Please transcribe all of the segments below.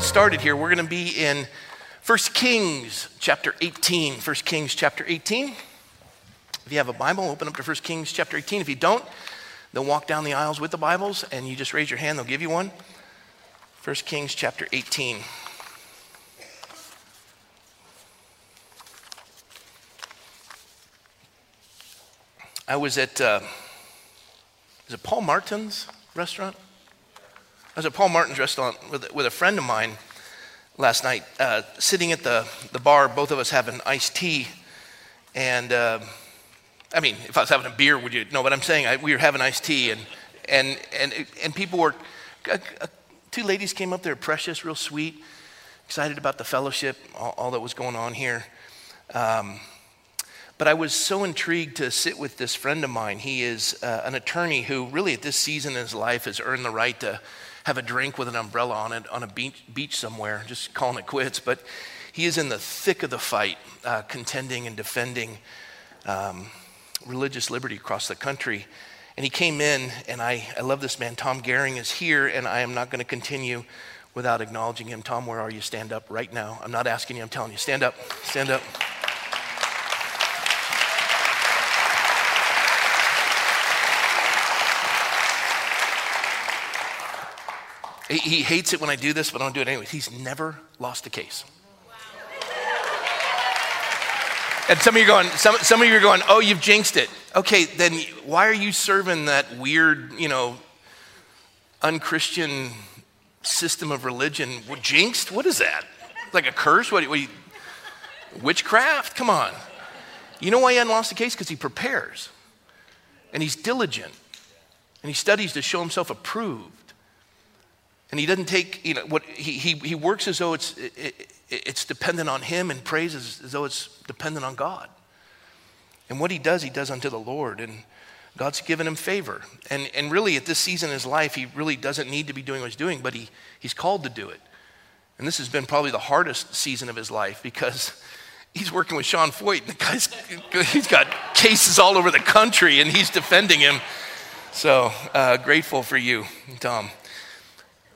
get started here, we're going to be in 1 Kings chapter 18. 1 Kings chapter 18. If you have a Bible, open up to 1 Kings chapter 18. If you don't, they'll walk down the aisles with the Bibles and you just raise your hand, they'll give you one. 1 Kings chapter 18. I was at, uh, is it Paul Martin's restaurant? I was at Paul Martin's restaurant with, with a friend of mine last night, uh, sitting at the, the bar, both of us having iced tea. And uh, I mean, if I was having a beer, would you know what I'm saying? I, we were having iced tea, and, and, and, and people were, uh, uh, two ladies came up there, precious, real sweet, excited about the fellowship, all, all that was going on here. Um, but I was so intrigued to sit with this friend of mine. He is uh, an attorney who, really, at this season in his life, has earned the right to have a drink with an umbrella on it on a beach, beach somewhere, just calling it quits. But he is in the thick of the fight, uh, contending and defending um, religious liberty across the country. And he came in, and I, I love this man. Tom Gehring is here, and I am not going to continue without acknowledging him. Tom, where are you? Stand up right now. I'm not asking you, I'm telling you. Stand up. Stand up. He hates it when I do this, but I don't do it anyway. He's never lost a case. And some of you are going, some, some of you are going, oh, you've jinxed it. Okay, then why are you serving that weird, you know, unchristian system of religion? What, jinxed? What is that? Like a curse? What, what witchcraft? Come on. You know why he hadn't lost the case? Because he prepares and he's diligent and he studies to show himself approved. And he doesn't take, you know, what he, he, he works as though it's, it, it's dependent on him and prays as, as though it's dependent on God. And what he does, he does unto the Lord. And God's given him favor. And, and really, at this season in his life, he really doesn't need to be doing what he's doing, but he, he's called to do it. And this has been probably the hardest season of his life because he's working with Sean Feucht. The guy's he's got cases all over the country and he's defending him. So uh, grateful for you, Tom.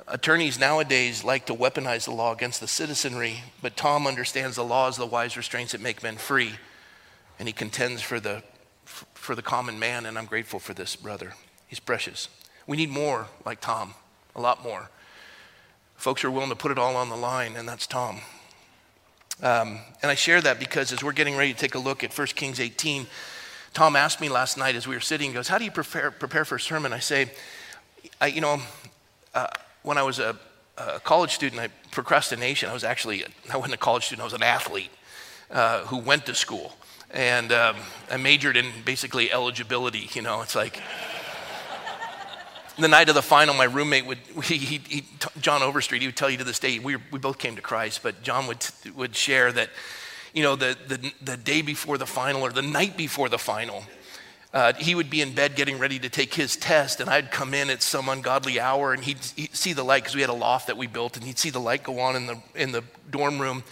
Attorneys nowadays like to weaponize the law against the citizenry, but Tom understands the law as the wise restraints that make men free, and he contends for the, for the common man, and I'm grateful for this brother. He's precious. We need more like Tom, a lot more. Folks who are willing to put it all on the line, and that's Tom. Um, and I share that because as we're getting ready to take a look at 1 Kings 18, Tom asked me last night as we were sitting, he goes, How do you prepare, prepare for a sermon? I say, I, You know, uh, when I was a, a, college student, I procrastination. I was actually, I wasn't a college student, I was an athlete uh, who went to school. And um, I majored in basically eligibility, you know, it's like, the night of the final, my roommate would, he, he, he, John Overstreet, he would tell you to this day, we, we both came to Christ, but John would, would share that, you know, the, the, the day before the final or the night before the final, uh, he would be in bed getting ready to take his test, and I'd come in at some ungodly hour, and he'd, he'd see the light because we had a loft that we built, and he'd see the light go on in the in the dorm room,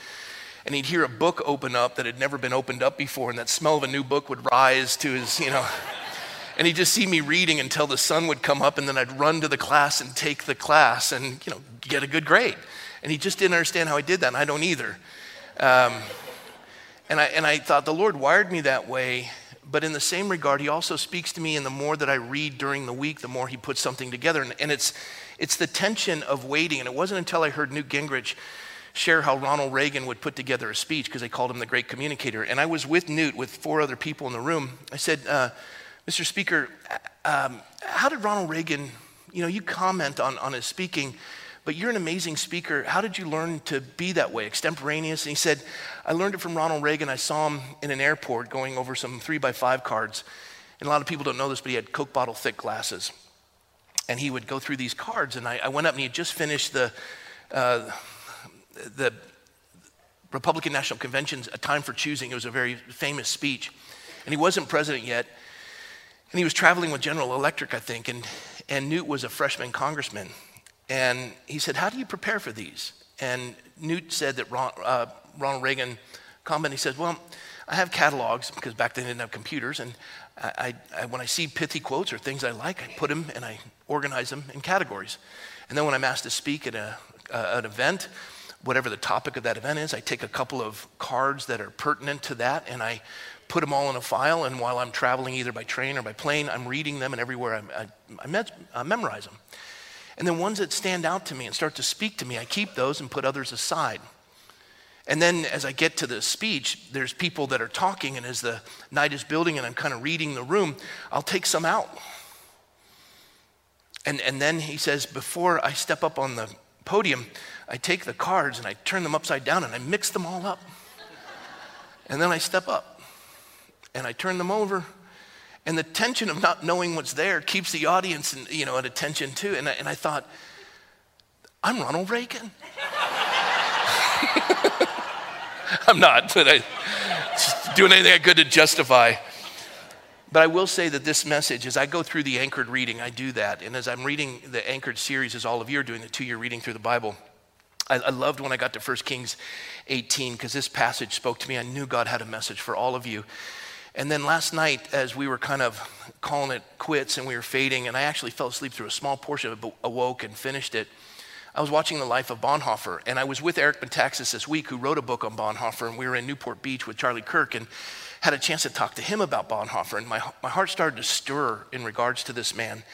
and he'd hear a book open up that had never been opened up before, and that smell of a new book would rise to his, you know. and he'd just see me reading until the sun would come up, and then I'd run to the class and take the class and, you know, get a good grade. And he just didn't understand how I did that, and I don't either. Um, and, I, and I thought, the Lord wired me that way but in the same regard, he also speaks to me, and the more that I read during the week, the more he puts something together. And, and it's, it's the tension of waiting. And it wasn't until I heard Newt Gingrich share how Ronald Reagan would put together a speech because they called him the great communicator. And I was with Newt with four other people in the room. I said, uh, Mr. Speaker, um, how did Ronald Reagan, you know, you comment on, on his speaking but you're an amazing speaker. How did you learn to be that way, extemporaneous? And he said, I learned it from Ronald Reagan. I saw him in an airport going over some three by five cards. And a lot of people don't know this, but he had Coke bottle thick glasses. And he would go through these cards. And I, I went up and he had just finished the, uh, the Republican National Convention's A Time for Choosing. It was a very famous speech. And he wasn't president yet. And he was traveling with General Electric, I think. And, and Newt was a freshman congressman. And he said, How do you prepare for these? And Newt said that Ron, uh, Ronald Reagan commented, he said, Well, I have catalogs because back then they didn't have computers. And I, I, when I see pithy quotes or things I like, I put them and I organize them in categories. And then when I'm asked to speak at a, uh, an event, whatever the topic of that event is. I take a couple of cards that are pertinent to that and I put them all in a file. And while I'm traveling either by train or by plane, I'm reading them and everywhere I, I, I, I memorize them. And then ones that stand out to me and start to speak to me, I keep those and put others aside. And then as I get to the speech, there's people that are talking, and as the night is building and I'm kind of reading the room, I'll take some out. And, and then he says, before I step up on the podium, I take the cards and I turn them upside down and I mix them all up. And then I step up and I turn them over. And the tension of not knowing what's there keeps the audience in, you know, at attention too. And I, and I thought, I'm Ronald Reagan. I'm not, but I doing anything I could to justify. But I will say that this message, as I go through the anchored reading, I do that. And as I'm reading the anchored series, as all of you are doing the two year reading through the Bible, I, I loved when I got to 1 Kings 18 because this passage spoke to me. I knew God had a message for all of you. And then last night, as we were kind of calling it quits and we were fading, and I actually fell asleep through a small portion of it, but awoke and finished it. I was watching the life of Bonhoeffer, and I was with Eric Metaxas this week, who wrote a book on Bonhoeffer, and we were in Newport Beach with Charlie Kirk and had a chance to talk to him about Bonhoeffer, and my, my heart started to stir in regards to this man.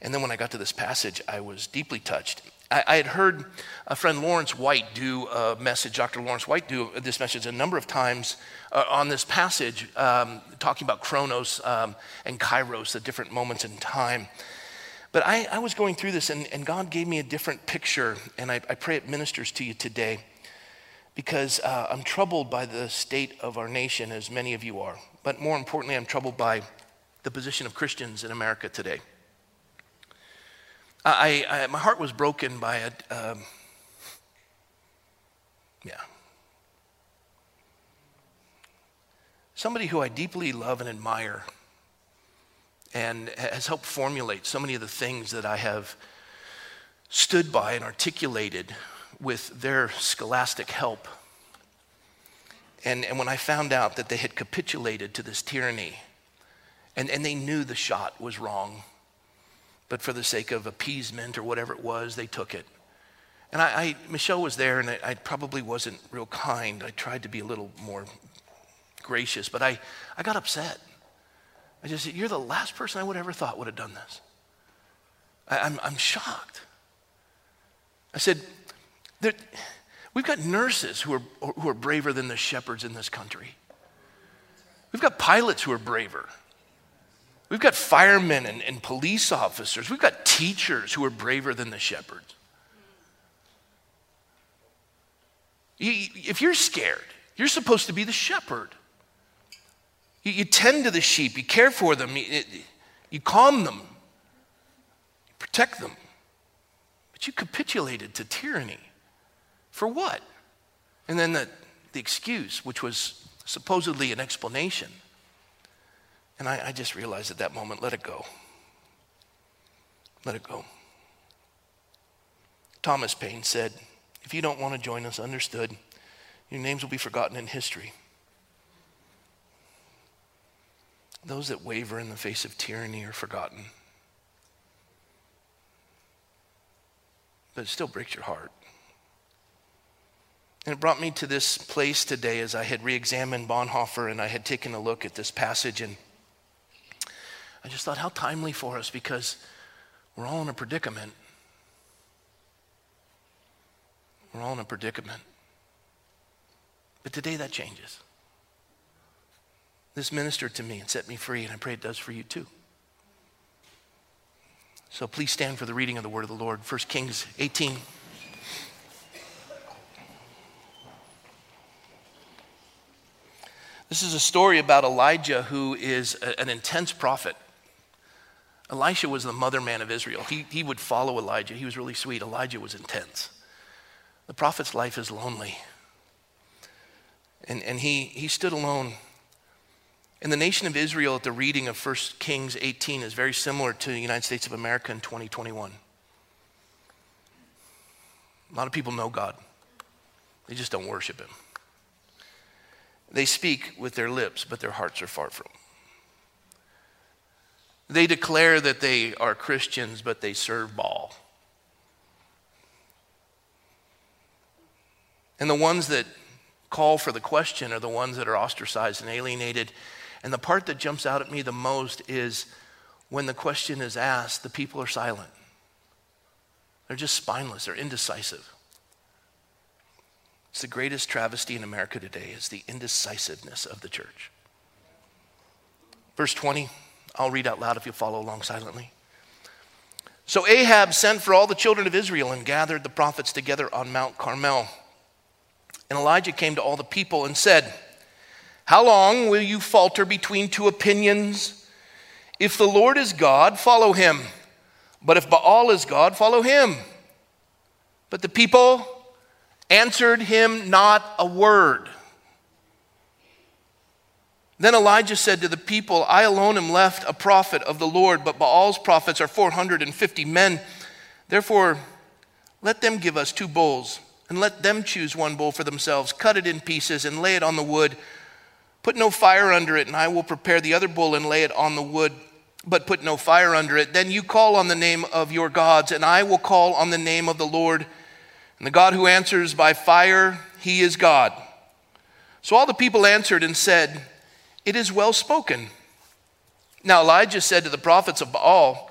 And then when I got to this passage, I was deeply touched. I, I had heard a friend Lawrence White do a message, Dr. Lawrence White do this message a number of times uh, on this passage, um, talking about Chronos um, and Kairos, the different moments in time. But I, I was going through this, and, and, God gave me a different picture, and I, I pray it ministers to you today because uh, I'm troubled by the state of our nation, as many of you are. But more importantly, I'm troubled by the position of Christians in America today. I, I my heart was broken by a, um, yeah, somebody who I deeply love and admire and has helped formulate so many of the things that I have stood by and articulated with their scholastic help. And, and when I found out that they had capitulated to this tyranny, and, and they knew the shot was wrong, but for the sake of appeasement or whatever it was, they took it. And I, I Michelle was there, and I, I, probably wasn't real kind. I tried to be a little more gracious, but I, I got upset. I just said, You're the last person I would ever thought would have done this. I, I'm, I'm shocked. I said, We've got nurses who are, who are braver than the shepherds in this country. We've got pilots who are braver. We've got firemen and, and police officers. We've got teachers who are braver than the shepherds. If you're scared, you're supposed to be the shepherd. You, you tend to the sheep, you care for them, you, you calm them, you protect them. But you capitulated to tyranny. For what? And then the, the excuse, which was supposedly an explanation. And I, I just realized at that moment let it go. Let it go. Thomas Paine said, If you don't want to join us, understood, your names will be forgotten in history. Those that waver in the face of tyranny are forgotten. But it still breaks your heart. And it brought me to this place today as I had re examined Bonhoeffer and I had taken a look at this passage. And I just thought, how timely for us because we're all in a predicament. We're all in a predicament. But today that changes. This ministered to me and set me free, and I pray it does for you too. So please stand for the reading of the word of the Lord. 1 Kings 18. This is a story about Elijah, who is a, an intense prophet. Elisha was the mother man of Israel. He, he would follow Elijah. He was really sweet. Elijah was intense. The prophet's life is lonely. And, and he, he stood alone and the nation of Israel at the reading of 1 Kings 18 is very similar to the United States of America in 2021. A lot of people know God, they just don't worship Him. They speak with their lips, but their hearts are far from Him. They declare that they are Christians, but they serve Baal. And the ones that call for the question are the ones that are ostracized and alienated. And the part that jumps out at me the most is when the question is asked, the people are silent. They're just spineless, they're indecisive. It's the greatest travesty in America today is the indecisiveness of the church. Verse 20, I'll read out loud if you'll follow along silently. So Ahab sent for all the children of Israel and gathered the prophets together on Mount Carmel. And Elijah came to all the people and said, How long will you falter between two opinions? If the Lord is God, follow him. But if Baal is God, follow him. But the people answered him not a word. Then Elijah said to the people, I alone am left a prophet of the Lord, but Baal's prophets are 450 men. Therefore, let them give us two bulls, and let them choose one bull for themselves, cut it in pieces, and lay it on the wood. Put no fire under it, and I will prepare the other bull and lay it on the wood, but put no fire under it. Then you call on the name of your gods, and I will call on the name of the Lord. And the God who answers by fire, he is God. So all the people answered and said, it is well spoken. Now Elijah said to the prophets of Baal,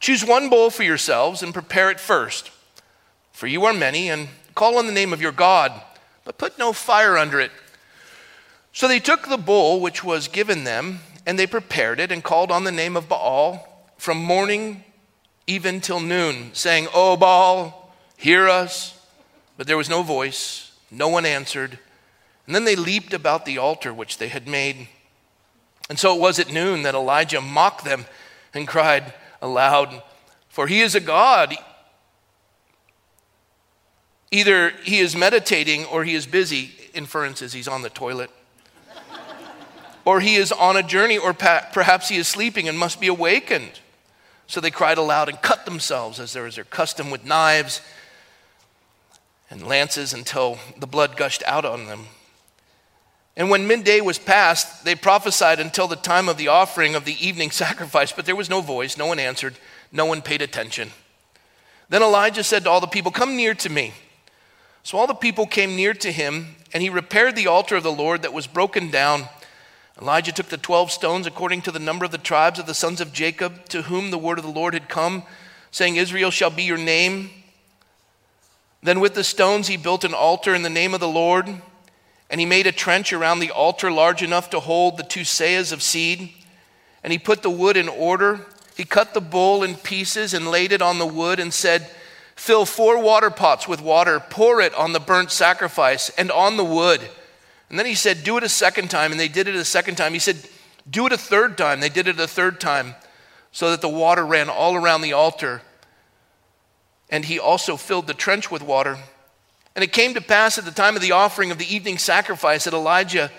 Choose one bull for yourselves and prepare it first, for you are many, and call on the name of your God, but put no fire under it. So they took the bull which was given them, and they prepared it and called on the name of Baal from morning even till noon, saying, O Baal, hear us. But there was no voice, no one answered. And then they leaped about the altar which they had made. And so it was at noon that Elijah mocked them and cried aloud, For he is a God. Either he is meditating or he is busy. Inference is he's on the toilet. or he is on a journey, or perhaps he is sleeping and must be awakened. So they cried aloud and cut themselves, as there was their custom, with knives and lances until the blood gushed out on them. And when midday was past, they prophesied until the time of the offering of the evening sacrifice, but there was no voice, no one answered, no one paid attention. Then Elijah said to all the people, Come near to me. So all the people came near to him, and he repaired the altar of the Lord that was broken down. Elijah took the 12 stones according to the number of the tribes of the sons of Jacob, to whom the word of the Lord had come, saying, Israel shall be your name. Then with the stones he built an altar in the name of the Lord. And he made a trench around the altar large enough to hold the two seahs of seed. And he put the wood in order. He cut the bull in pieces and laid it on the wood and said, Fill four water pots with water, pour it on the burnt sacrifice and on the wood. And then he said, Do it a second time. And they did it a second time. He said, Do it a third time. They did it a third time so that the water ran all around the altar. And he also filled the trench with water. And it came to pass at the time of the offering of the evening sacrifice that Elijah,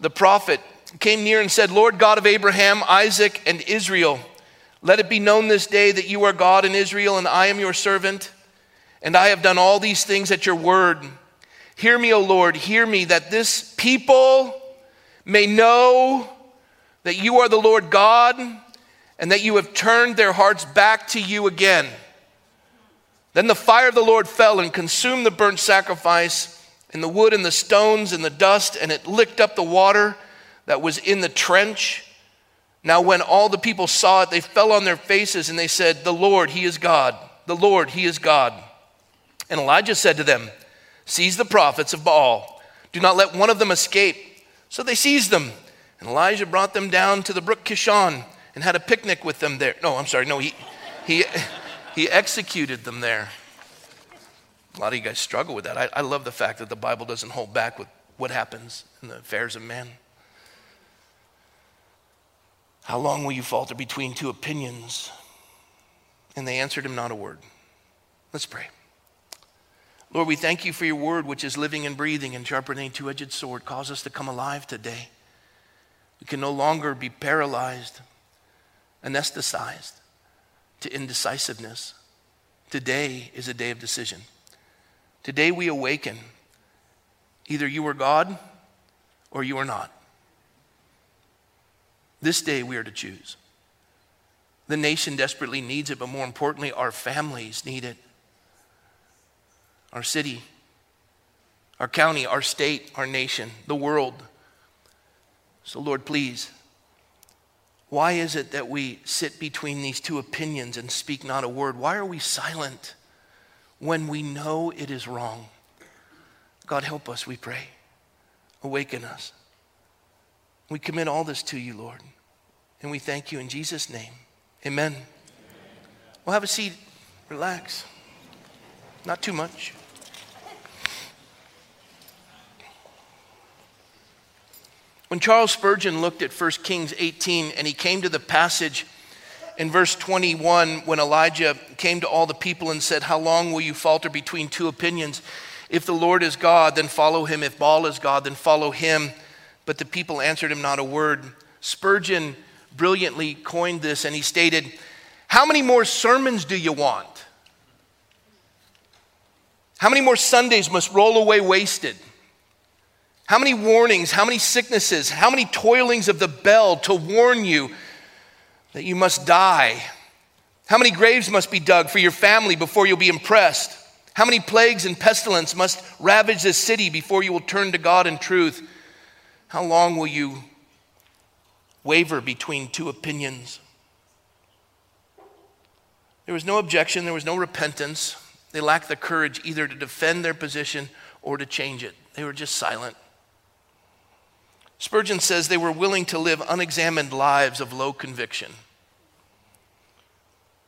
the prophet, came near and said, Lord God of Abraham, Isaac, and Israel, let it be known this day that you are God in Israel, and I am your servant, and I have done all these things at your word. Hear me, O Lord, hear me, that this people may know that you are the Lord God, and that you have turned their hearts back to you again. Then the fire of the Lord fell and consumed the burnt sacrifice, and the wood and the stones and the dust, and it licked up the water that was in the trench. Now, when all the people saw it, they fell on their faces and they said, The Lord, He is God. The Lord, He is God. And Elijah said to them, Seize the prophets of Baal. Do not let one of them escape. So they seized them. And Elijah brought them down to the brook Kishon and had a picnic with them there. No, I'm sorry. No, he, he, he executed them there. A lot of you guys struggle with that. I, I love the fact that the Bible doesn't hold back with what happens in the affairs of men. How long will you falter between two opinions? And they answered him not a word. Let's pray. Lord, we thank you for your word, which is living and breathing and sharpening two edged sword. Cause us to come alive today. We can no longer be paralyzed, anesthetized to indecisiveness. Today is a day of decision. Today we awaken. Either you are God or you are not. This day we are to choose. The nation desperately needs it, but more importantly, our families need it. Our city, our county, our state, our nation, the world. So, Lord, please, why is it that we sit between these two opinions and speak not a word? Why are we silent when we know it is wrong? God, help us, we pray. Awaken us. We commit all this to you, Lord. And we thank you in Jesus' name. Amen. Amen. Well, have a seat. Relax. Not too much. When Charles Spurgeon looked at 1 Kings 18 and he came to the passage in verse 21 when Elijah came to all the people and said, How long will you falter between two opinions? If the Lord is God, then follow him. If Baal is God, then follow him. But the people answered him not a word. Spurgeon brilliantly coined this and he stated, How many more sermons do you want? How many more Sundays must roll away wasted? How many warnings, how many sicknesses, how many toilings of the bell to warn you that you must die? How many graves must be dug for your family before you'll be impressed? How many plagues and pestilence must ravage this city before you will turn to God in truth? How long will you waver between two opinions? There was no objection, there was no repentance. They lacked the courage either to defend their position or to change it. They were just silent. Spurgeon says they were willing to live unexamined lives of low conviction.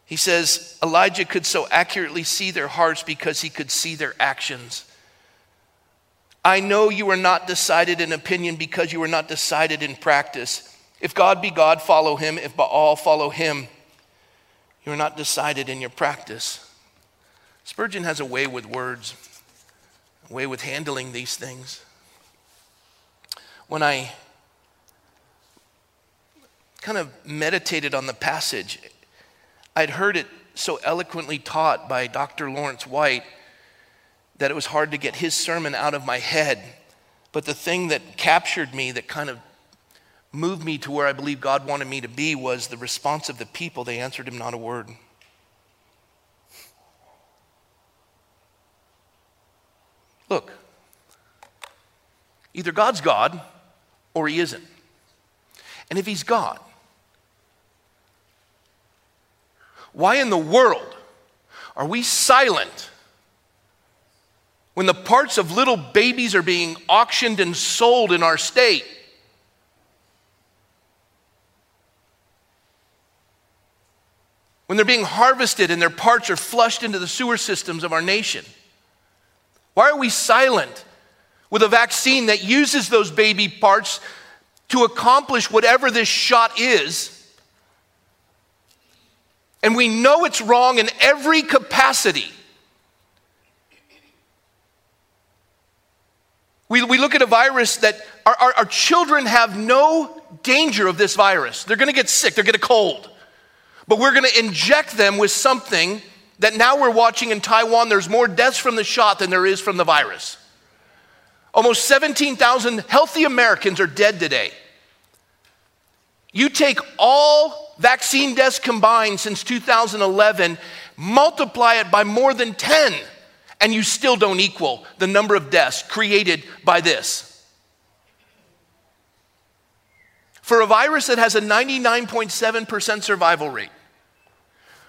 He says Elijah could so accurately see their hearts because he could see their actions. I know you are not decided in opinion because you are not decided in practice. If God be God, follow him. If Baal, follow him. You are not decided in your practice. Spurgeon has a way with words, a way with handling these things. When I kind of meditated on the passage, I'd heard it so eloquently taught by Dr. Lawrence White that it was hard to get his sermon out of my head. But the thing that captured me, that kind of moved me to where I believe God wanted me to be, was the response of the people. They answered him not a word. Look, either God's God or he isn't. And if he's God, why in the world are we silent when the parts of little babies are being auctioned and sold in our state? When they're being harvested and their parts are flushed into the sewer systems of our nation? Why are we silent with a vaccine that uses those baby parts to accomplish whatever this shot is? And we know it's wrong in every capacity. We, we look at a virus that our, our, our children have no danger of this virus. They're going to get sick, they're going to get a cold. But we're going to inject them with something that now we're watching in Taiwan. There's more deaths from the shot than there is from the virus. Almost 17,000 healthy Americans are dead today. You take all vaccine deaths combined since 2011, multiply it by more than 10, and you still don't equal the number of deaths created by this. For a virus that has a 99.7% survival rate,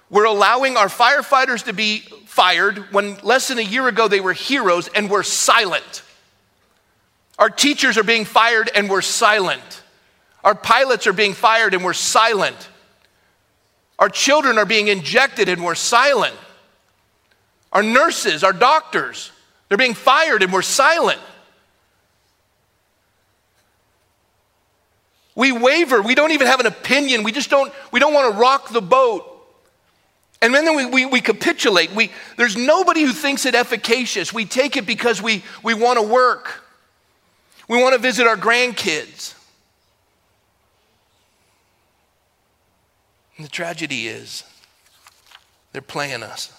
we're allowing our firefighters to be fired when less than a year ago they were heroes and we're silent. Our teachers are being fired and we're silent. Our pilots are being fired and we're silent. Our children are being injected and we're silent. Our nurses, our doctors, they're being fired and we're silent. We waver. We don't even have an opinion. We just don't, we don't want to rock the boat. And then we, we, we capitulate. We, there's nobody who thinks it efficacious. We take it because we, we want to work. We want to visit our grandkids. And the tragedy is, they're playing us.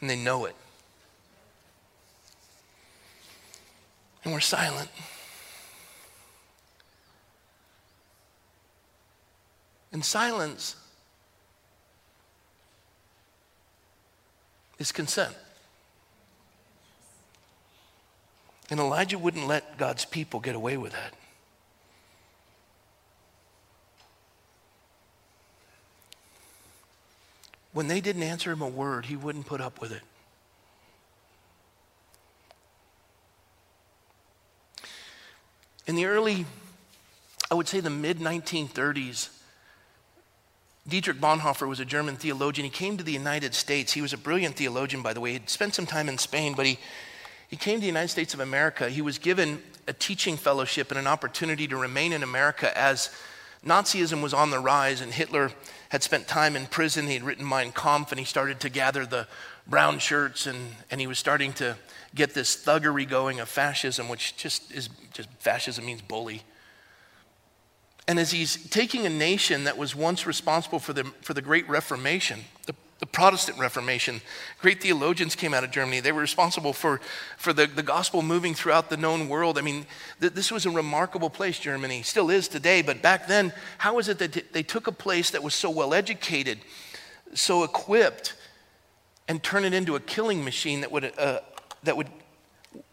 And they know it. And we're silent. And silence is consent. And Elijah wouldn't let God's people get away with that. When they didn't answer him a word, he wouldn't put up with it. In the early, I would say the mid 1930s, Dietrich Bonhoeffer was a German theologian. He came to the United States. He was a brilliant theologian, by the way. He'd spent some time in Spain, but he, he came to the United States of America. He was given a teaching fellowship and an opportunity to remain in America as Nazism was on the rise and Hitler had spent time in prison. He had written Mein Kampf and he started to gather the brown shirts and, and he was starting to get this thuggery going of fascism, which just is just fascism means bully. And as he's taking a nation that was once responsible for the, for the Great Reformation, the, the Protestant Reformation, great theologians came out of Germany. They were responsible for, for the, the gospel moving throughout the known world. I mean, th- this was a remarkable place, Germany. Still is today, but back then, how is it that they took a place that was so well educated, so equipped, and turn it into a killing machine that would, uh, that would,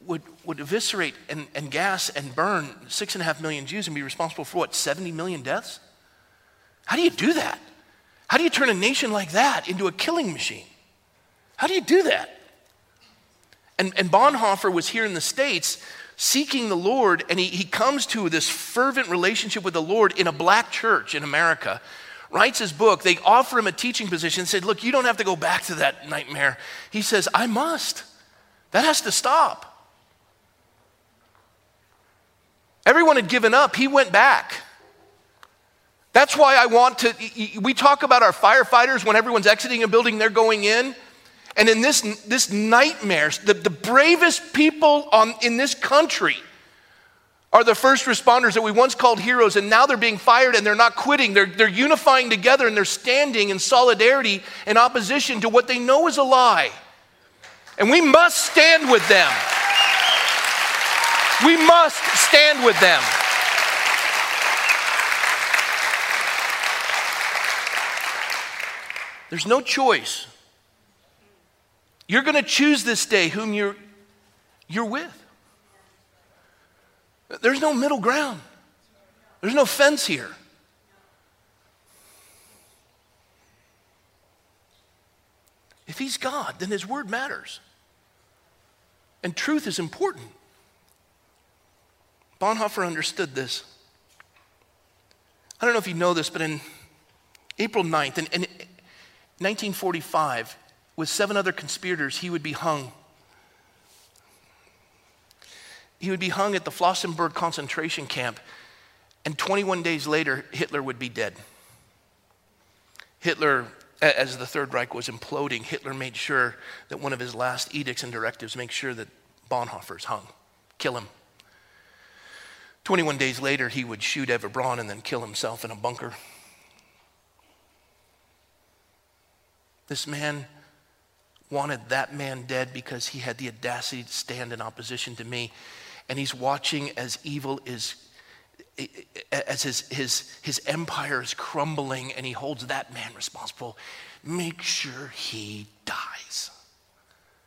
would, would eviscerate and, and gas and burn six and a half million Jews and be responsible for what, 70 million deaths? How do you do that? How do you turn a nation like that into a killing machine? How do you do that? And, and Bonhoeffer was here in the States seeking the Lord, and he, he comes to this fervent relationship with the Lord in a black church in America writes his book, they offer him a teaching position, said, Look, you don't have to go back to that nightmare. He says, I must. That has to stop. Everyone had given up. He went back. That's why I want to. We talk about our firefighters when everyone's exiting a building, they're going in. And in this, this nightmare, the, the bravest people on, in this country are the first responders that we once called heroes, and now they're being fired and they're not quitting. They're, they're unifying together and they're standing in solidarity in opposition to what they know is a lie. And we must stand with them. We must stand with them. There's no choice. You're going to choose this day whom you're, you're with. There's no middle ground, there's no fence here. If he's God, then his word matters. And truth is important. Bonhoeffer understood this. I don't know if you know this, but in April 9th, in, in 1945, with seven other conspirators, he would be hung he would be hung at the Flossenburg concentration camp, and 21 days later, Hitler would be dead. Hitler, as the Third Reich was imploding, Hitler made sure that one of his last edicts and directives make sure that Bonhoeffer's hung, kill him. 21 days later, he would shoot Eva Braun and then kill himself in a bunker. This man wanted that man dead because he had the audacity to stand in opposition to me. And he's watching as evil is as his, his, his empire is crumbling and he holds that man responsible. Make sure he dies.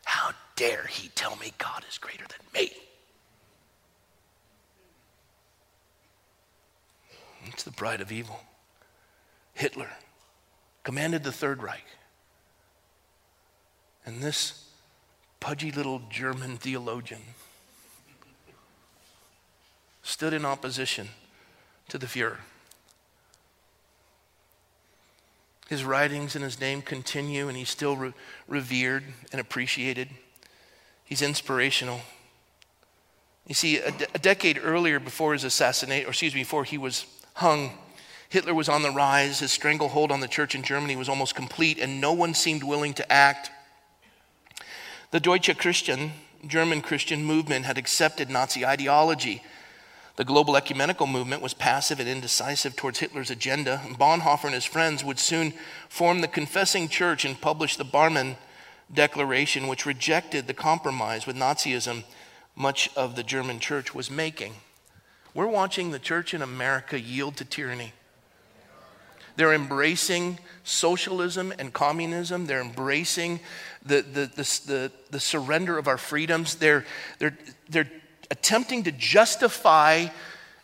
How dare he tell me god is greater than me? It's the pride of evil. Hitler commanded the third reich and this pudgy little german theologian stood in opposition to the Fuhrer. His writings and his name continue, and he's still re- revered and appreciated. He's inspirational. You see, a decade earlier, before his assassination, or excuse me, before he was hung, Hitler was on the rise. His stranglehold on the church in Germany was almost complete, and no one seemed willing to act. The Deutsche Christian, German Christian movement, had accepted Nazi ideology the global ecumenical movement was passive and indecisive towards Hitler's agenda. Bonhoeffer and his friends would soon form the Confessing Church and publish the Barmen Declaration, which rejected the compromise with Nazism much of the German church was making. We're watching the church in America yield to tyranny. They're embracing socialism and communism. They're embracing the, the, the, the, the surrender of our freedoms. They're, they're, they're attempting to justify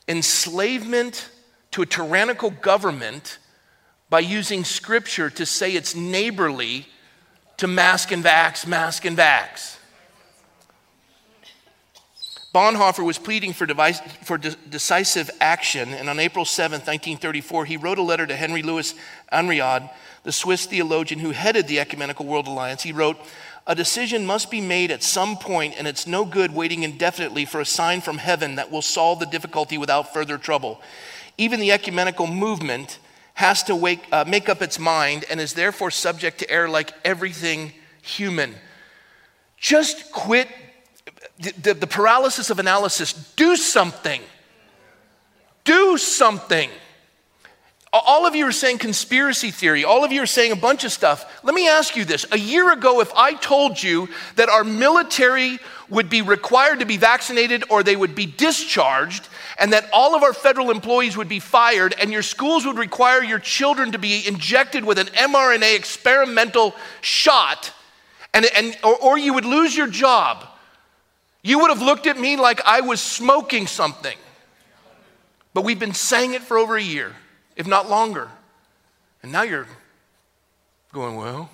enslavement to a tyrannical government by using scripture to say it's neighborly to mask and vax, mask and vax. Bonhoeffer was pleading for, device, for de- decisive action, and on April 7, 1934, he wrote a letter to Henry Louis Henriod, the Swiss theologian who headed the Ecumenical World Alliance. He wrote, A decision must be made at some point, and it's no good waiting indefinitely for a sign from heaven that will solve the difficulty without further trouble. Even the ecumenical movement has to wake, uh, make up its mind and is therefore subject to error like everything human. Just quit the, the, paralysis of analysis. Do something. Do something. All of you are saying conspiracy theory. All of you are saying a bunch of stuff. Let me ask you this. A year ago, if I told you that our military would be required to be vaccinated or they would be discharged, and that all of our federal employees would be fired, and your schools would require your children to be injected with an mRNA experimental shot, and, and, or, or you would lose your job, you would have looked at me like I was smoking something. But we've been saying it for over a year, if not longer. And now you're going, well.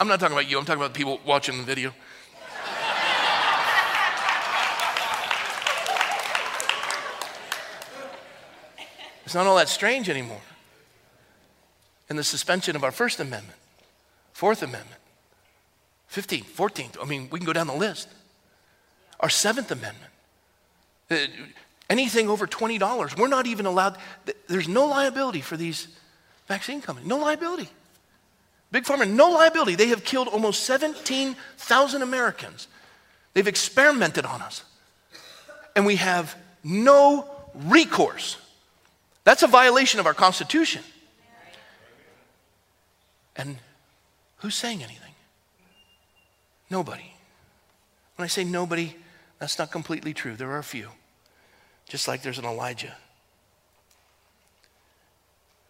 I'm not talking about you, I'm talking about the people watching the video. It's not all that strange anymore. And the suspension of our First Amendment, Fourth Amendment, 15th, 14th. I mean, we can go down the list. Our Seventh Amendment. Uh, anything over $20, we're not even allowed, there's no liability for these vaccine companies. No liability. Big Pharma, no liability. They have killed almost 17,000 Americans. They've experimented on us. And we have no recourse. That's a violation of our Constitution. And who's saying anything? Nobody. When I say nobody, that's not completely true. There are a few, just like there's an Elijah.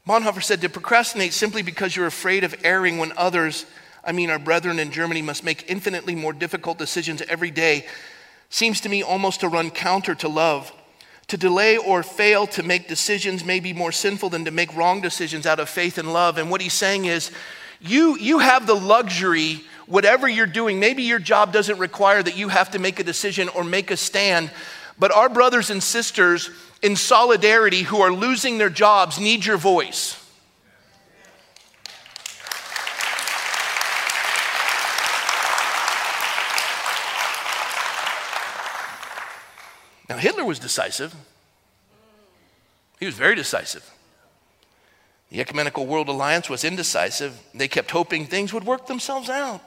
Bonhoeffer said to procrastinate simply because you're afraid of erring when others, I mean our brethren in Germany, must make infinitely more difficult decisions every day seems to me almost to run counter to love. To delay or fail to make decisions may be more sinful than to make wrong decisions out of faith and love. And what he's saying is, you, you have the luxury whatever you're doing, maybe your job doesn't require that you have to make a decision or make a stand, but our brothers and sisters in solidarity who are losing their jobs need your voice. Now, Hitler was decisive. He was very decisive. The Ecumenical World Alliance was indecisive. They kept hoping things would work themselves out.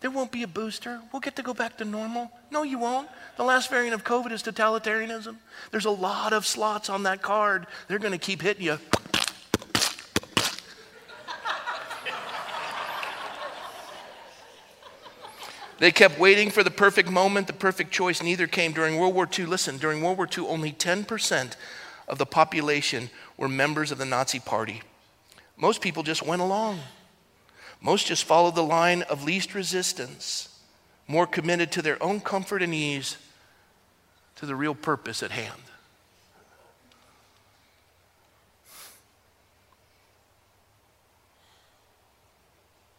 There won't be a booster. We'll get to go back to normal. No, you won't. The last variant of COVID is totalitarianism. There's a lot of slots on that card. They're going to keep hitting you. They kept waiting for the perfect moment, the perfect choice. Neither came during World War II. Listen, during World War II, only 10% of the population were members of the Nazi Party. Most people just went along. Most just follow the line of least resistance, more committed to their own comfort and ease to the real purpose at hand.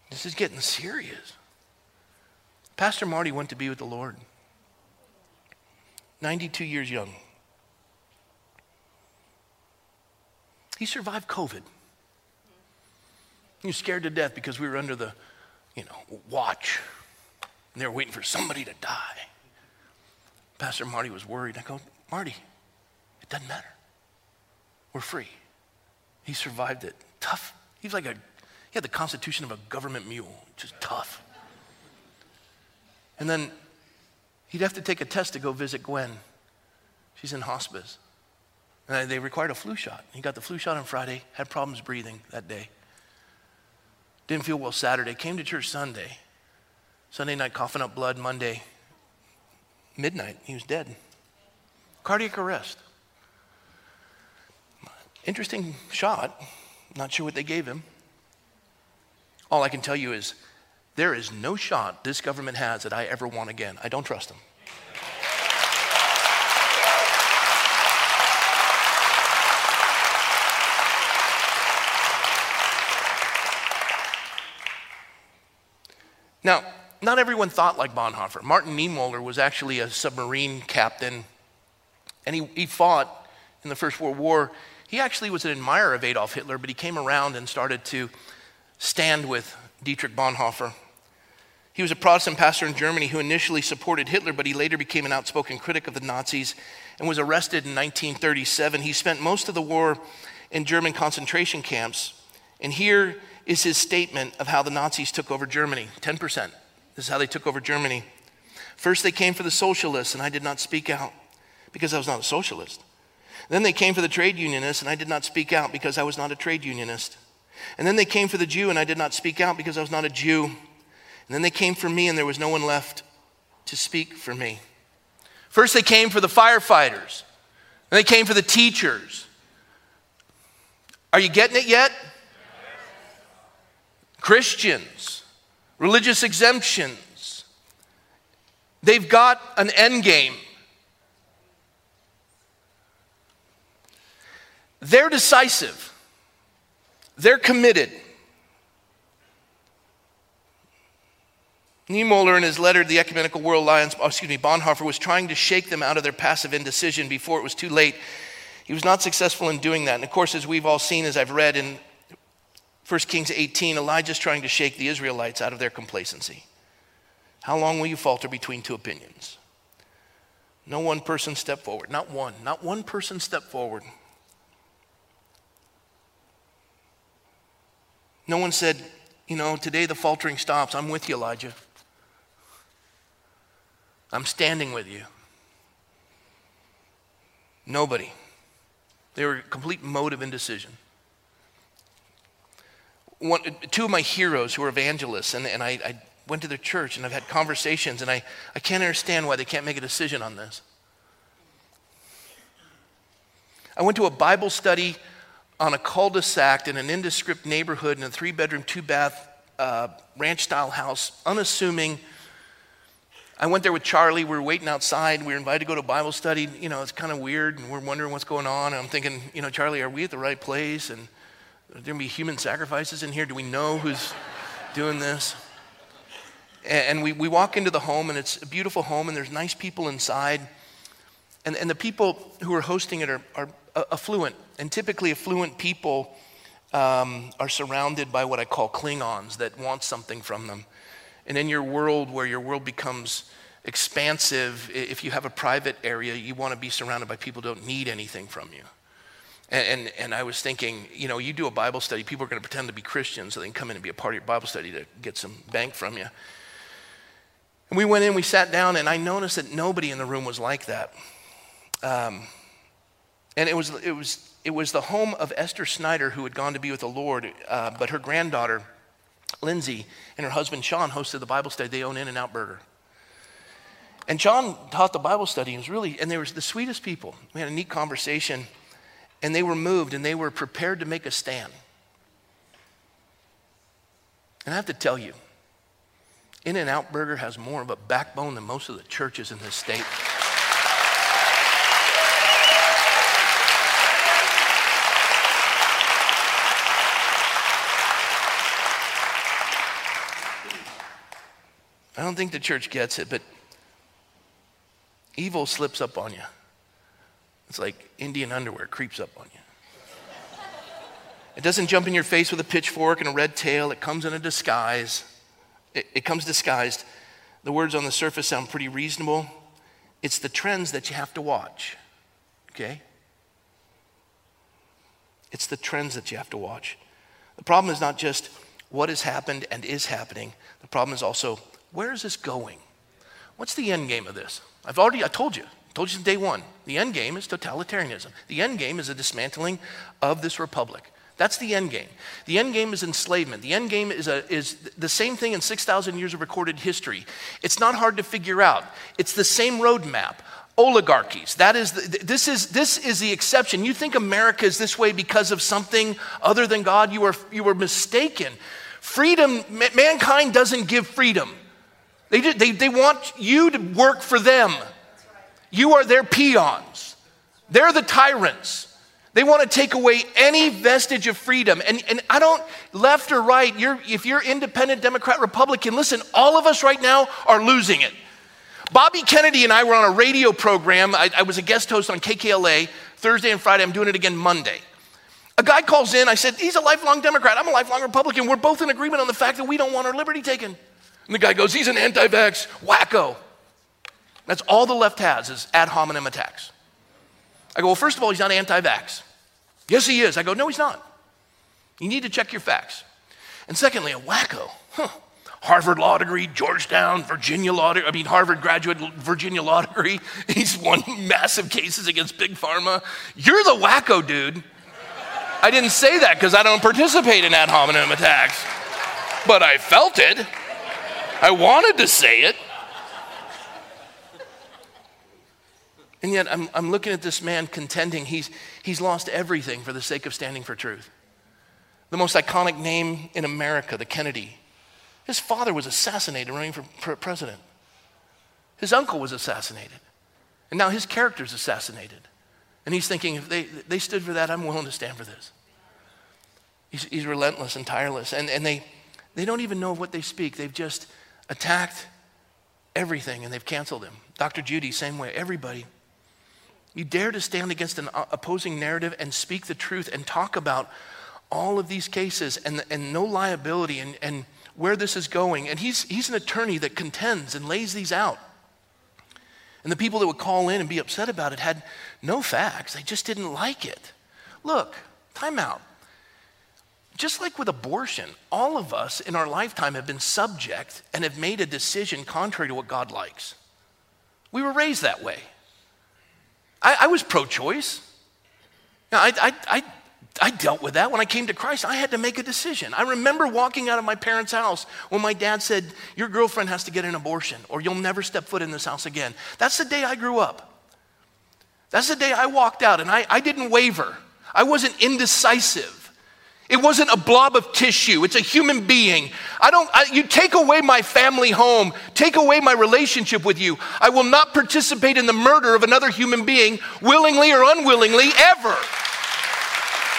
This is getting serious. Pastor Marty went to be with the Lord. 92 years young. He survived COVID. He was scared to death because we were under the, you know, watch. And they were waiting for somebody to die. Pastor Marty was worried. I go, Marty, it doesn't matter. We're free. He survived it. Tough. He's like a, he had the constitution of a government mule, just tough. And then he'd have to take a test to go visit Gwen. She's in hospice. And they required a flu shot. He got the flu shot on Friday, had problems breathing that day. Didn't feel well Saturday. Came to church Sunday. Sunday night, coughing up blood. Monday, midnight, he was dead. Cardiac arrest. Interesting shot. Not sure what they gave him. All I can tell you is there is no shot this government has that I ever want again. I don't trust them. Now, not everyone thought like Bonhoeffer. Martin Niemöller was actually a submarine captain, and he, he fought in the First World War. He actually was an admirer of Adolf Hitler, but he came around and started to stand with Dietrich Bonhoeffer. He was a Protestant pastor in Germany who initially supported Hitler, but he later became an outspoken critic of the Nazis and was arrested in 1937. He spent most of the war in German concentration camps. And here is his statement of how the Nazis took over Germany 10%. This is how they took over Germany. First, they came for the socialists, and I did not speak out because I was not a socialist. Then they came for the trade unionists, and I did not speak out because I was not a trade unionist. And then they came for the Jew, and I did not speak out because I was not a Jew. And then they came for me, and there was no one left to speak for me. First, they came for the firefighters, and they came for the teachers. Are you getting it yet? Christians, religious exemptions. They've got an end game. They're decisive. They're committed. Niemöller, in his letter to the Ecumenical World Alliance, oh, excuse me, Bonhoeffer, was trying to shake them out of their passive indecision before it was too late. He was not successful in doing that. And of course, as we've all seen, as I've read in 1 Kings 18, Elijah's trying to shake the Israelites out of their complacency. How long will you falter between two opinions? No one person stepped forward. Not one. Not one person stepped forward. No one said, you know, today the faltering stops. I'm with you, Elijah. I'm standing with you. Nobody. They were complete mode of indecision one, two of my heroes who are evangelists, and, and I, I went to their church and I've had conversations, and I, I can't understand why they can't make a decision on this. I went to a Bible study on a cul de sac in an indescript neighborhood in a three bedroom, two bath uh, ranch style house, unassuming. I went there with Charlie. We were waiting outside. We were invited to go to Bible study. You know, it's kind of weird, and we're wondering what's going on. And I'm thinking, you know, Charlie, are we at the right place? And are there going to be human sacrifices in here? Do we know who's doing this? And we, we walk into the home, and it's a beautiful home, and there's nice people inside. And, and the people who are hosting it are, are affluent. And typically, affluent people um, are surrounded by what I call Klingons that want something from them. And in your world, where your world becomes expansive, if you have a private area, you want to be surrounded by people who don't need anything from you. And, and, and, I was thinking, you know, you do a Bible study, people are going to pretend to be Christians so they can come in and be a part of your Bible study to get some bank from you. And we went in, we sat down, and I noticed that nobody in the room was like that. Um, and it was, it, was, it was the home of Esther Snyder, who had gone to be with the Lord, uh, but her granddaughter, Lynsi, and her husband, Sean, hosted the Bible study. They own In N Out Burger. And John taught the Bible study. It was really, and they were the sweetest people. We had a neat conversation and they were moved and they were prepared to make a stand. And I have to tell you, In N Out Burger has more of a backbone than most of the churches in this state. I don't think the church gets it, but evil slips up on you. It's like Indian underwear creeps up on you. It doesn't jump in your face with a pitchfork and a red tail. It comes in a disguise. It, it, comes disguised. The words on the surface sound pretty reasonable. It's the trends that you have to watch. Okay? It's the trends that you have to watch. The problem is not just what has happened and is happening. The problem is also where is this going? What's the end game of this? I've already I told you. Told you since day one. The end game is totalitarianism. The end game is a dismantling of this republic. That's the end game. The end game is enslavement. The end game is, a, is the same thing in 6,000 years of recorded history. It's not hard to figure out. It's the same roadmap. Oligarchies. That is the, this, is, this is the exception. You think America is this way because of something other than God, you are, you are mistaken. Freedom, mankind doesn't give freedom. They, do, they, they want you to work for them. You are their peons, they're the tyrants. They want to take away any vestige of freedom. And, and I don't, left or right, you're, if you're independent, Democrat, Republican, listen, all of us right now are losing it. Bobby Kennedy and I were on a radio program. I, I was a guest host on KKLA Thursday and Friday. I'm doing it again Monday. A guy calls in. I said, He's a lifelong Democrat. I'm a lifelong Republican. We're both in agreement on the fact that we don't want our liberty taken. And the guy goes, He's an anti vax wacko. That's all the left has is ad hominem attacks. I go, Well, first of all, he's not anti vax. Yes, he is. I go, No, he's not. You need to check your facts. And secondly, a wacko. Huh. Harvard law degree, Georgetown, Virginia law degree, I mean, Harvard graduate, Virginia law degree. He's won massive cases against Big Pharma. You're the wacko, dude. I didn't say that because I don't participate in ad hominem attacks, but I felt it. I wanted to say it. And yet, I'm, I'm looking at this man contending. He's, he's lost everything for the sake of standing for truth. The most iconic name in America, the Kennedy, his father was assassinated running for president. His uncle was assassinated. And now his character's assassinated. And he's thinking, if they, they stood for that, I'm willing to stand for this. He's, he's relentless and tireless. And, and they, they don't even know what they speak. They've just attacked everything and they've canceled him. Dr. Judy, same way. Everybody. You dare to stand against an uh, opposing narrative and speak the truth and talk about all of these cases and, and no liability and, and where this is going. And he's, he's an attorney that contends and lays these out. And the people that would call in and be upset about it had no facts, they just didn't like it. Look, time out. Just like with abortion, all of us in our lifetime have been subject and have made a decision contrary to what God likes. We were raised that way. I, I was pro choice. I, I, I I dealt with that when I came to Christ. I had to make a decision. I remember walking out of my parents' house when my dad said, Your girlfriend has to get an abortion or you'll never step foot in this house again. That's the day I grew up. That's the day I walked out and I, I didn't waver. I wasn't indecisive. It wasn't a blob of tissue. It's a human being. I don't, I, you take away my family home, take away my relationship with you. I will not participate in the murder of another human being willingly or unwillingly ever.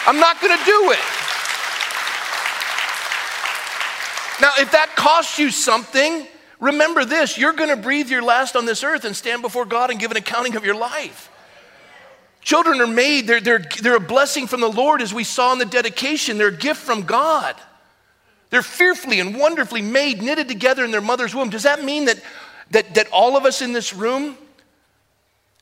I'm not going to do it. Now, if that costs you something, remember this you're going to breathe your last on this earth and stand before God and give an accounting of your life. Children are made, they're, they're, they're a blessing from the Lord, as we saw in the dedication. They're a gift from God. They're fearfully and wonderfully made, knitted together in their mother's womb. Does that mean that, that, that all of us in this room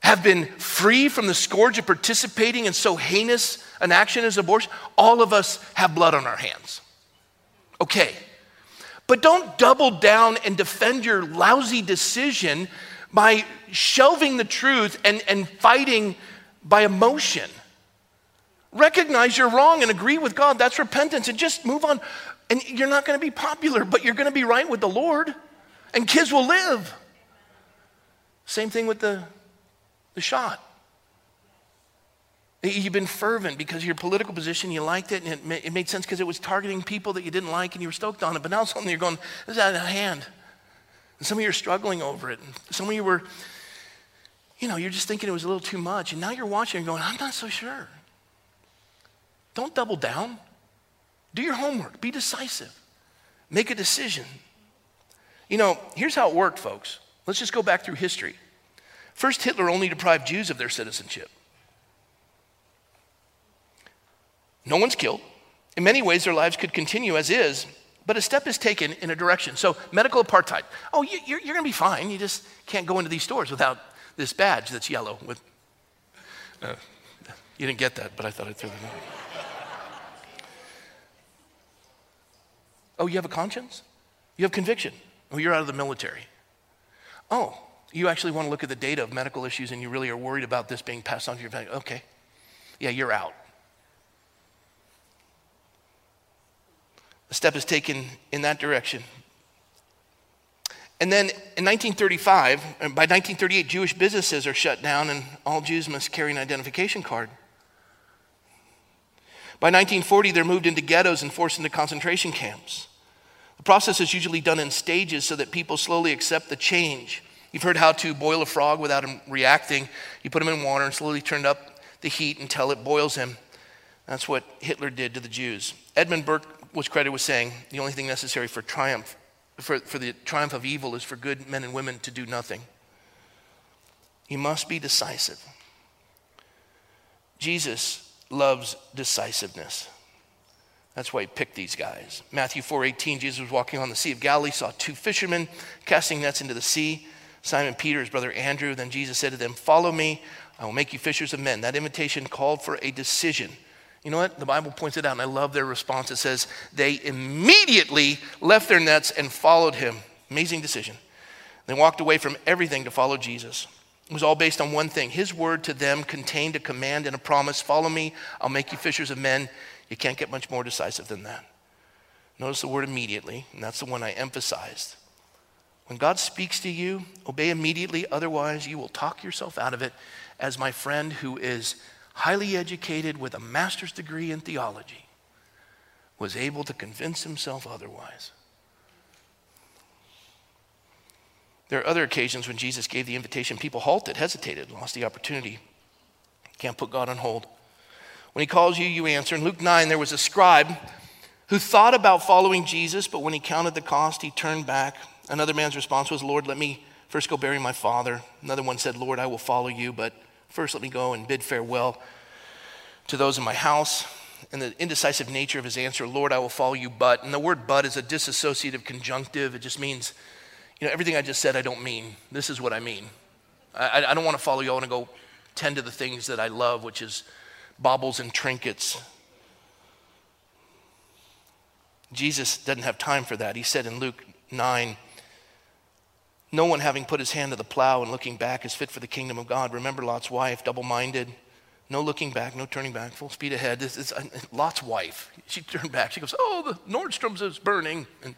have been free from the scourge of participating in so heinous an action as abortion, all of us have blood on our hands. Okay. But don't double down and defend your lousy decision by shelving the truth and, and fighting by emotion. Recognize you're wrong and agree with God. That's repentance and just move on. And you're not going to be popular, but you're going to be right with the Lord, and kids will live. Same thing with the the shot. You've been fervent because your political position, you liked it, and it made sense because it was targeting people that you didn't like and you were stoked on it. But now suddenly you're going, this is out of hand. And some of you are struggling over it. And some of you were, you know, you're just thinking it was a little too much. And now you're watching and going, I'm not so sure. Don't double down. Do your homework. Be decisive. Make a decision. You know, here's how it worked, folks. Let's just go back through history. First, Hitler only deprived Jews of their citizenship. No one's killed. In many ways, their lives could continue as is, but a step is taken in a direction. So, medical apartheid. Oh, you, are going to be fine. You just can't go into these stores without this badge that's yellow. With, uh, you didn't get that, but I thought I'd throw that in. Oh, you have a conscience? You have conviction. Oh, you're out of the military. Oh, you actually want to look at the data of medical issues and you really are worried about this being passed on to your family. Okay. Yeah, you're out. A step is taken in that direction. And then in 1935, uh, by 1938, Jewish businesses are shut down and all Jews must carry an identification card. By 1940, they're moved into ghettos and forced into concentration camps. The process is usually done in stages so that people slowly accept the change. You've heard how to boil a frog without him reacting. You put him in water and slowly turn up the heat until it boils him. That's what Hitler did to the Jews. Edmund Burke was credited with saying the only thing necessary for triumph, for, for the triumph of evil, is for good men and women to do nothing. You must be decisive. Jesus loves decisiveness. That's why he picked these guys. Matthew 4:18, Jesus was walking on the Sea of Galilee, saw two fishermen casting nets into the sea. Simon Peter, his brother Andrew. Then Jesus said to them, Follow me, I will make you fishers of men. That invitation called for a decision. You know what? The Bible points it out, and I love their response. It says, They immediately left their nets and followed him. Amazing decision. They walked away from everything to follow Jesus. It was all based on one thing. His word to them contained a command and a promise Follow me, I'll make you fishers of men. You can't get much more decisive than that. Notice the word immediately, and that's the one I emphasized. When God speaks to you, obey immediately, otherwise, you will talk yourself out of it, as my friend who is highly educated with a master's degree in theology was able to convince himself otherwise. There are other occasions when Jesus gave the invitation, people halted, hesitated, lost the opportunity. Can't put God on hold. When he calls you, you answer. In Luke 9, there was a scribe who thought about following Jesus, but when he counted the cost, he turned back. Another man's response was, Lord, let me first go bury my father. Another one said, Lord, I will follow you, but first let me go and bid farewell to those in my house. And the indecisive nature of his answer, Lord, I will follow you, but. And the word but is a disassociative conjunctive. It just means you know, everything I just said, I don't mean. This is what I mean. I, I don't want to follow you. I want to go tend to the things that I love, which is baubles and trinkets. Jesus doesn't have time for that. He said in Luke 9, No one having put his hand to the plow and looking back is fit for the kingdom of God. Remember Lot's wife, double minded. No looking back, no turning back, full speed ahead. This is uh, Lot's wife. She turned back. She goes, Oh, the Nordstrom's is burning. And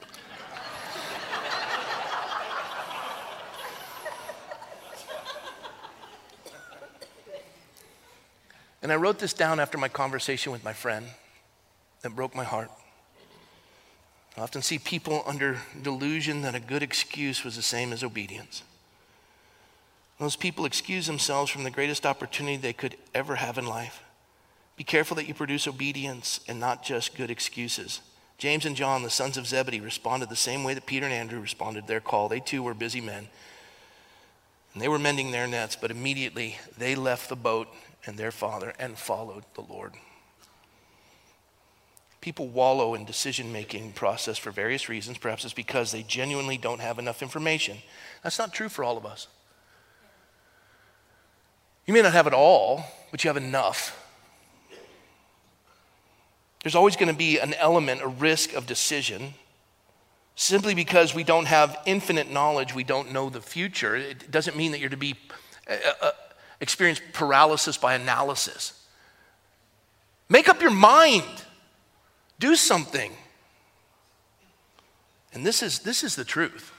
And I wrote this down after my conversation with my friend that broke my heart. I often see people under delusion that a good excuse was the same as obedience. Those people excuse themselves from the greatest opportunity they could ever have in life. Be careful that you produce obedience and not just good excuses. James and John, the sons of Zebedee, responded the same way that Peter and Andrew responded to their call. They too were busy men. And they were mending their nets, but immediately they left the boat and their father and followed the Lord. People wallow in decision making process for various reasons. Perhaps it's because they genuinely don't have enough information. That's not true for all of us. You may not have it all, but you have enough. There's always going to be an element, a risk of decision. Simply because we don't have infinite knowledge, we don't know the future. It doesn't mean that you're to be uh, uh, experience paralysis by analysis. Make up your mind. Do something. And this is, this is the truth.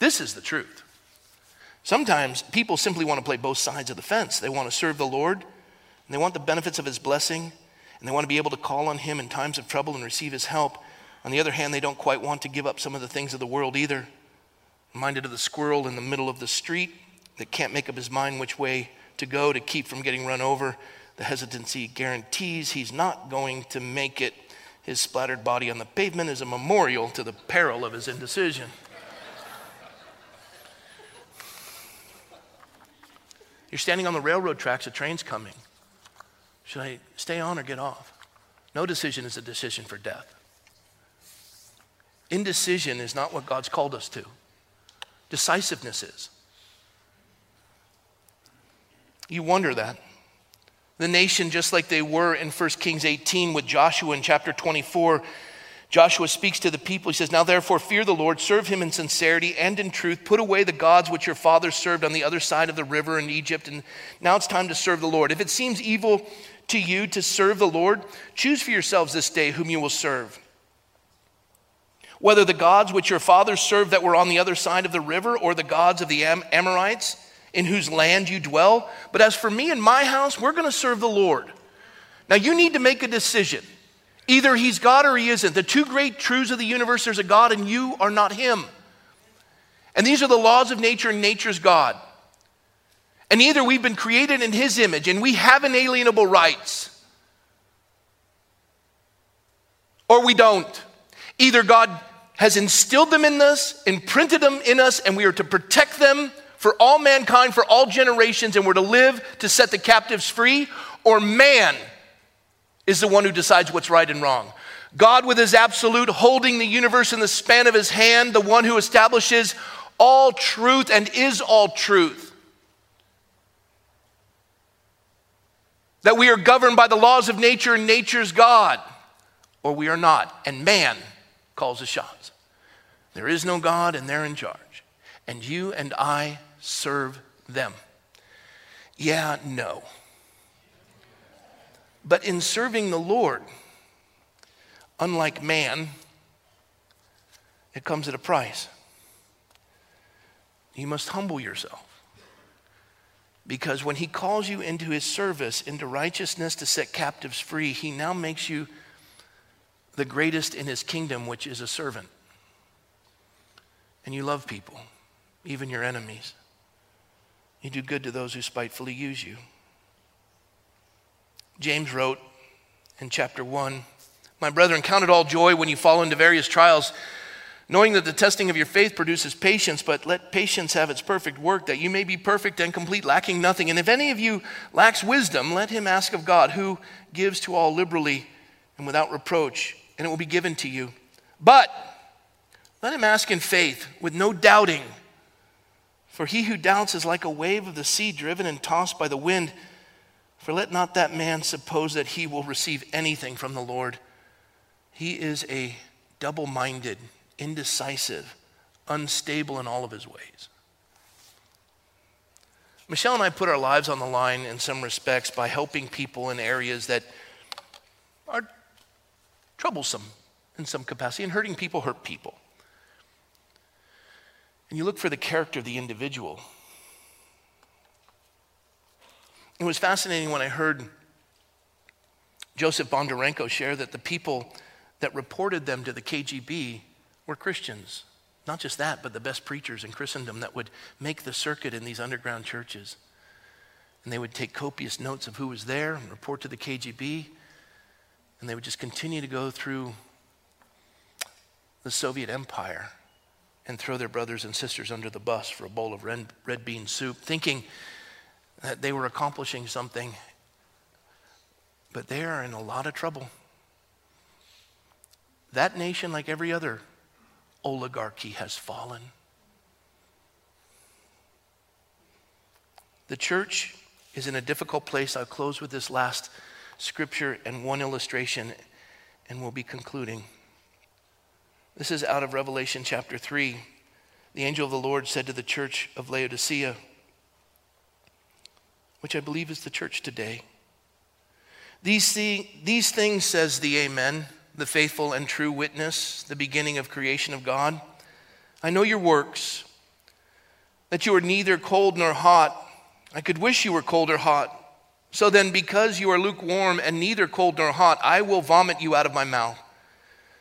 This is the truth. Sometimes people simply want to play both sides of the fence. They want to serve the Lord, and they want the benefits of His blessing, and they want to be able to call on Him in times of trouble and receive His help. On the other hand, they don't quite want to give up some of the things of the world either. Reminded of the squirrel in the middle of the street that can't make up his mind which way to go to keep from getting run over. The hesitancy guarantees he's not going to make it. His splattered body on the pavement is a memorial to the peril of his indecision. You're standing on the railroad tracks, a train's coming. Should I stay on or get off? No decision is a decision for death. Indecision is not what God's called us to, decisiveness is. You wonder that. The nation, just like they were in 1 Kings 18 with Joshua in chapter 24, Joshua speaks to the people. He says, Now therefore, fear the Lord, serve him in sincerity and in truth. Put away the gods which your fathers served on the other side of the river in Egypt. And now it's time to serve the Lord. If it seems evil to you to serve the Lord, choose for yourselves this day whom you will serve. Whether the gods which your fathers served that were on the other side of the river, or the gods of the Am- Amorites in whose land you dwell. But as for me and my house, we're going to serve the Lord. Now you need to make a decision. Either he's God or he isn't. The two great truths of the universe there's a God and you are not him. And these are the laws of nature, and nature's God. And either we've been created in his image and we have inalienable rights, or we don't. Either God has instilled them in us, imprinted them in us, and we are to protect them for all mankind, for all generations, and we're to live to set the captives free, or man is the one who decides what's right and wrong. God, with his absolute, holding the universe in the span of his hand, the one who establishes all truth and is all truth. That we are governed by the laws of nature and nature's God, or we are not. And man calls the shots. There is no God, and they're in charge. And you and I serve them. Yeah, no. But in serving the Lord, unlike man, it comes at a price. You must humble yourself. Because when he calls you into his service, into righteousness to set captives free, he now makes you the greatest in his kingdom, which is a servant. And you love people, even your enemies. You do good to those who spitefully use you. James wrote in chapter 1 My brethren, count it all joy when you fall into various trials, knowing that the testing of your faith produces patience, but let patience have its perfect work, that you may be perfect and complete, lacking nothing. And if any of you lacks wisdom, let him ask of God, who gives to all liberally and without reproach, and it will be given to you. But let him ask in faith, with no doubting. For he who doubts is like a wave of the sea driven and tossed by the wind. For let not that man suppose that he will receive anything from the Lord. He is a double minded, indecisive, unstable in all of his ways. Michelle and I put our lives on the line in some respects by helping people in areas that are troublesome in some capacity, and hurting people hurt people. And you look for the character of the individual. It was fascinating when I heard Joseph Bondarenko share that the people that reported them to the KGB were Christians. Not just that, but the best preachers in Christendom that would make the circuit in these underground churches. And they would take copious notes of who was there and report to the KGB. And they would just continue to go through the Soviet Empire and throw their brothers and sisters under the bus for a bowl of red, red bean soup, thinking that they were accomplishing something, but they are in a lot of trouble. That nation, like every other oligarchy, has fallen. The church is in a difficult place. I'll close with this last scripture and one illustration, and we'll be concluding. This is out of Revelation chapter 3. The angel of the Lord said to the church of Laodicea, which I believe is the church today. These, these things, says the Amen, the faithful and true witness, the beginning of creation of God. I know your works, that you are neither cold nor hot. I could wish you were cold or hot. So then, because you are lukewarm and neither cold nor hot, I will vomit you out of my mouth.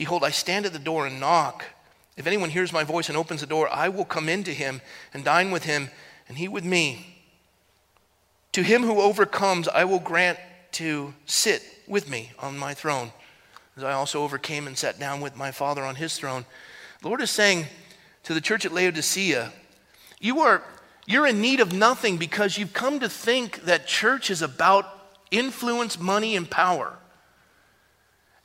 Behold, I stand at the door and knock. If anyone hears my voice and opens the door, I will come into him and dine with him, and he with me. To him who overcomes, I will grant to sit with me on my throne, as I also overcame and sat down with my Father on his throne. The Lord is saying to the church at Laodicea, you are you're in need of nothing because you've come to think that church is about influence, money, and power.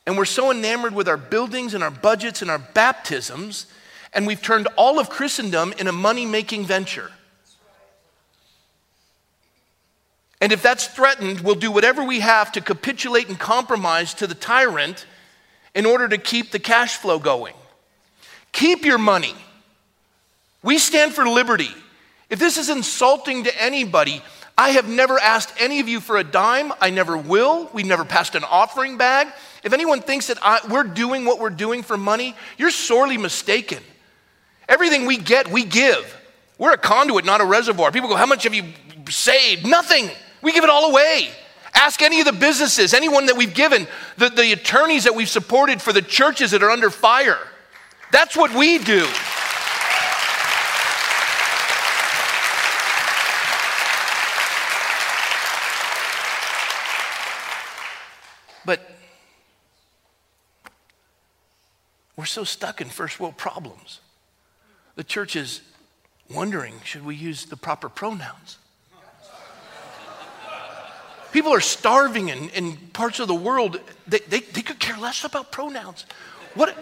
And we're so enamored with our buildings and our budgets and our baptisms, and we've turned all of Christendom in a money making venture. And if that's threatened, we'll do whatever we have to capitulate and compromise to the tyrant in order to keep the cash flow going. Keep your money. We stand for liberty. If this is insulting to anybody, I have never asked any of you for a dime. I never will. We've never passed an offering bag. If anyone thinks that I, we're doing what we're doing for money, you're sorely mistaken. Everything we get, we give. We're a conduit, not a reservoir. People go, How much have you saved? Nothing. We give it all away. Ask any of the businesses, anyone that we've given, the, the attorneys that we've supported for the churches that are under fire. That's what we do. We're so stuck in first world problems. The church is wondering should we use the proper pronouns? People are starving in, in parts of the world. They, they, they could care less about pronouns. What,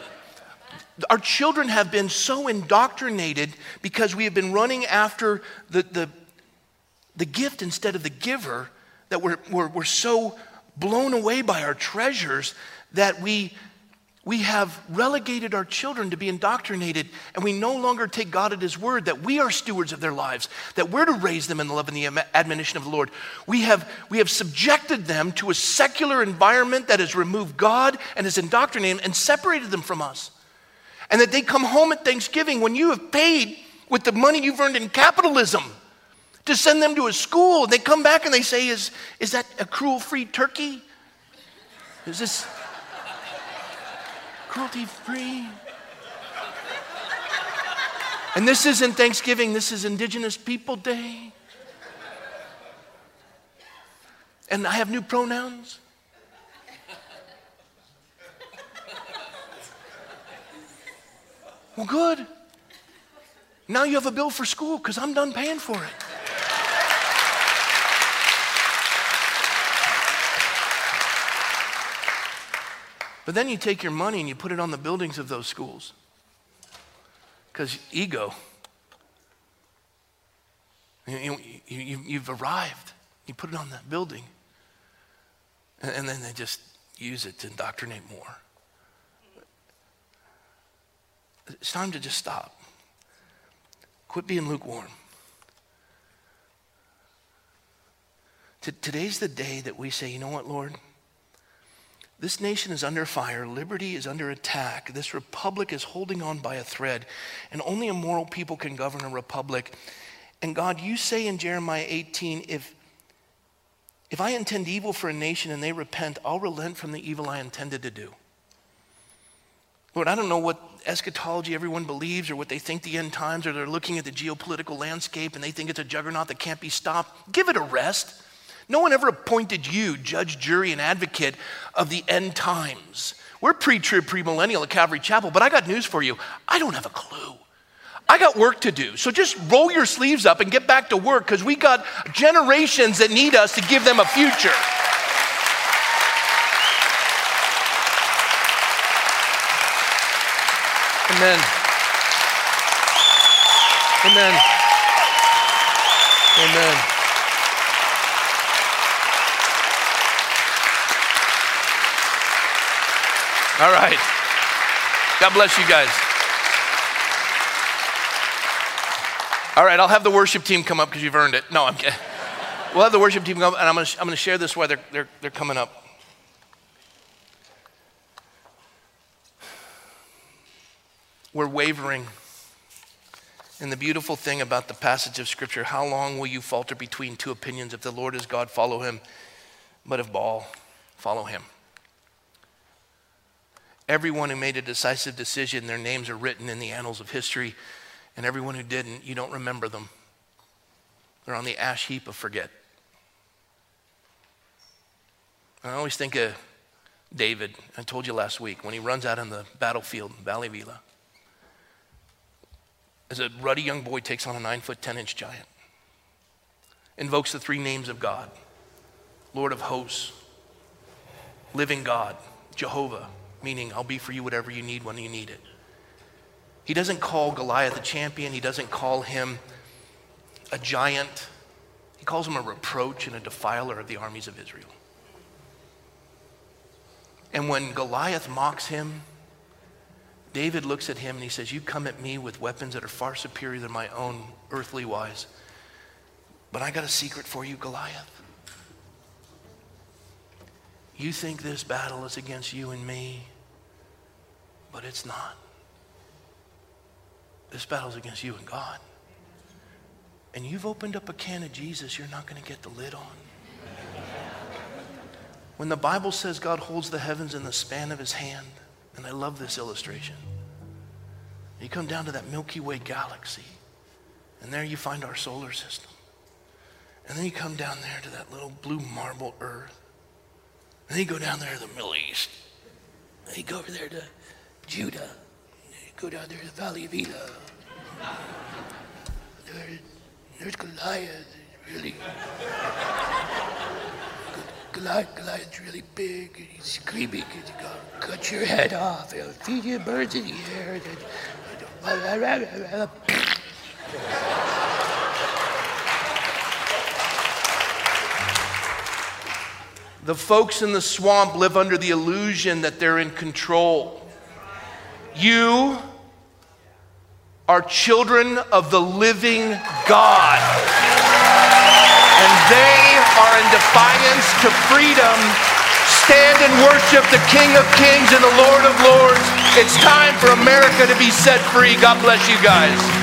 our children have been so indoctrinated because we have been running after the, the, the gift instead of the giver that we're, we're, we're so blown away by our treasures that we, we have relegated our children to be indoctrinated and we no longer take God at His word that we are stewards of their lives, that we're to raise them in the love and the admonition of the Lord. We have, we have subjected them to a secular environment that has removed God and has indoctrinated them and separated them from us. And that they come home at Thanksgiving when you have paid with the money you've earned in capitalism to send them to a school. And they come back and they say, Is, is that a cruel free turkey? Is this cruelty free? And this isn't Thanksgiving, this is Indigenous People Day. And I have new pronouns. Well, good. Now you have a bill for school because I'm done paying for it. But then you take your money and you put it on the buildings of those schools. Because ego. You, have you, arrived. You put it on that building. And, and then they just use it to indoctrinate more. It's time to just stop. Quit being lukewarm. Today's the day that we say, you know what, Lord? This nation is under fire. Liberty is under attack. This republic is holding on by a thread. And only a moral people can govern a republic. And God, you say in Jeremiah 18, if, if I intend evil for a nation and they repent, I'll relent from the evil I intended to do. Lord, I don't know what eschatology everyone believes or what they think the end times, or they're looking at the geopolitical landscape and they think it's a juggernaut that can't be stopped. Give it a rest. No one ever appointed you judge, jury, and advocate of the end times. We're pre trib, premillennial at Calvary Chapel, but I got news for you. I don't have a clue. I got work to do. So just roll your sleeves up and get back to work because we got generations that need us to give them a future. Amen. Amen. Amen. All right. God bless you guys. All right, I'll have the worship team come up because you've earned it. No, I'm kidding. We'll have the worship team come up, and I'm going to, I'm to share this while they're, they're, they're coming up. We're wavering. And the beautiful thing about the passage of Scripture how long will you falter between two opinions? If the Lord is God, follow him. But if Baal, follow him. Everyone who made a decisive decision, their names are written in the annals of history. And everyone who didn't, you don't remember them. They're on the ash heap of forget. I always think of David, I told you last week, when he runs out on the battlefield in Valley of Elah. As a ruddy young boy takes on a nine foot, 10 inch giant, invokes the three names of God Lord of hosts, living God, Jehovah, meaning I'll be for you whatever you need when you need it. He doesn't call Goliath a champion, he doesn't call him a giant. He calls him a reproach and a defiler of the armies of Israel. And when Goliath mocks him, David looks at him and he says, You come at me with weapons that are far superior than my own earthly wise. But I got a secret for you, Goliath. You think this battle is against you and me, but it's not. This battle is against you and God. And you've opened up a can of Jesus you're not going to get the lid on. When the Bible says God holds the heavens in the span of his hand, and I love this illustration, you come down to that Milky Way galaxy, and there you find our solar system. And then you come down there to that little blue marble earth. And then you go down there to the Middle East. And you go over there to Judah. And you go down there to the Valley of Elah. There, there's Goliath, really. Goliath, Goliath's really big, and he's screaming, and you go, cut your head off, and feed you birds in the air. And, The folks in the swamp live under the illusion that they're in control. You are children of the living God. And they are in defiance to freedom. Stand and worship the King of Kings and the Lord of Lords. It's time for America to be set free. God bless you guys.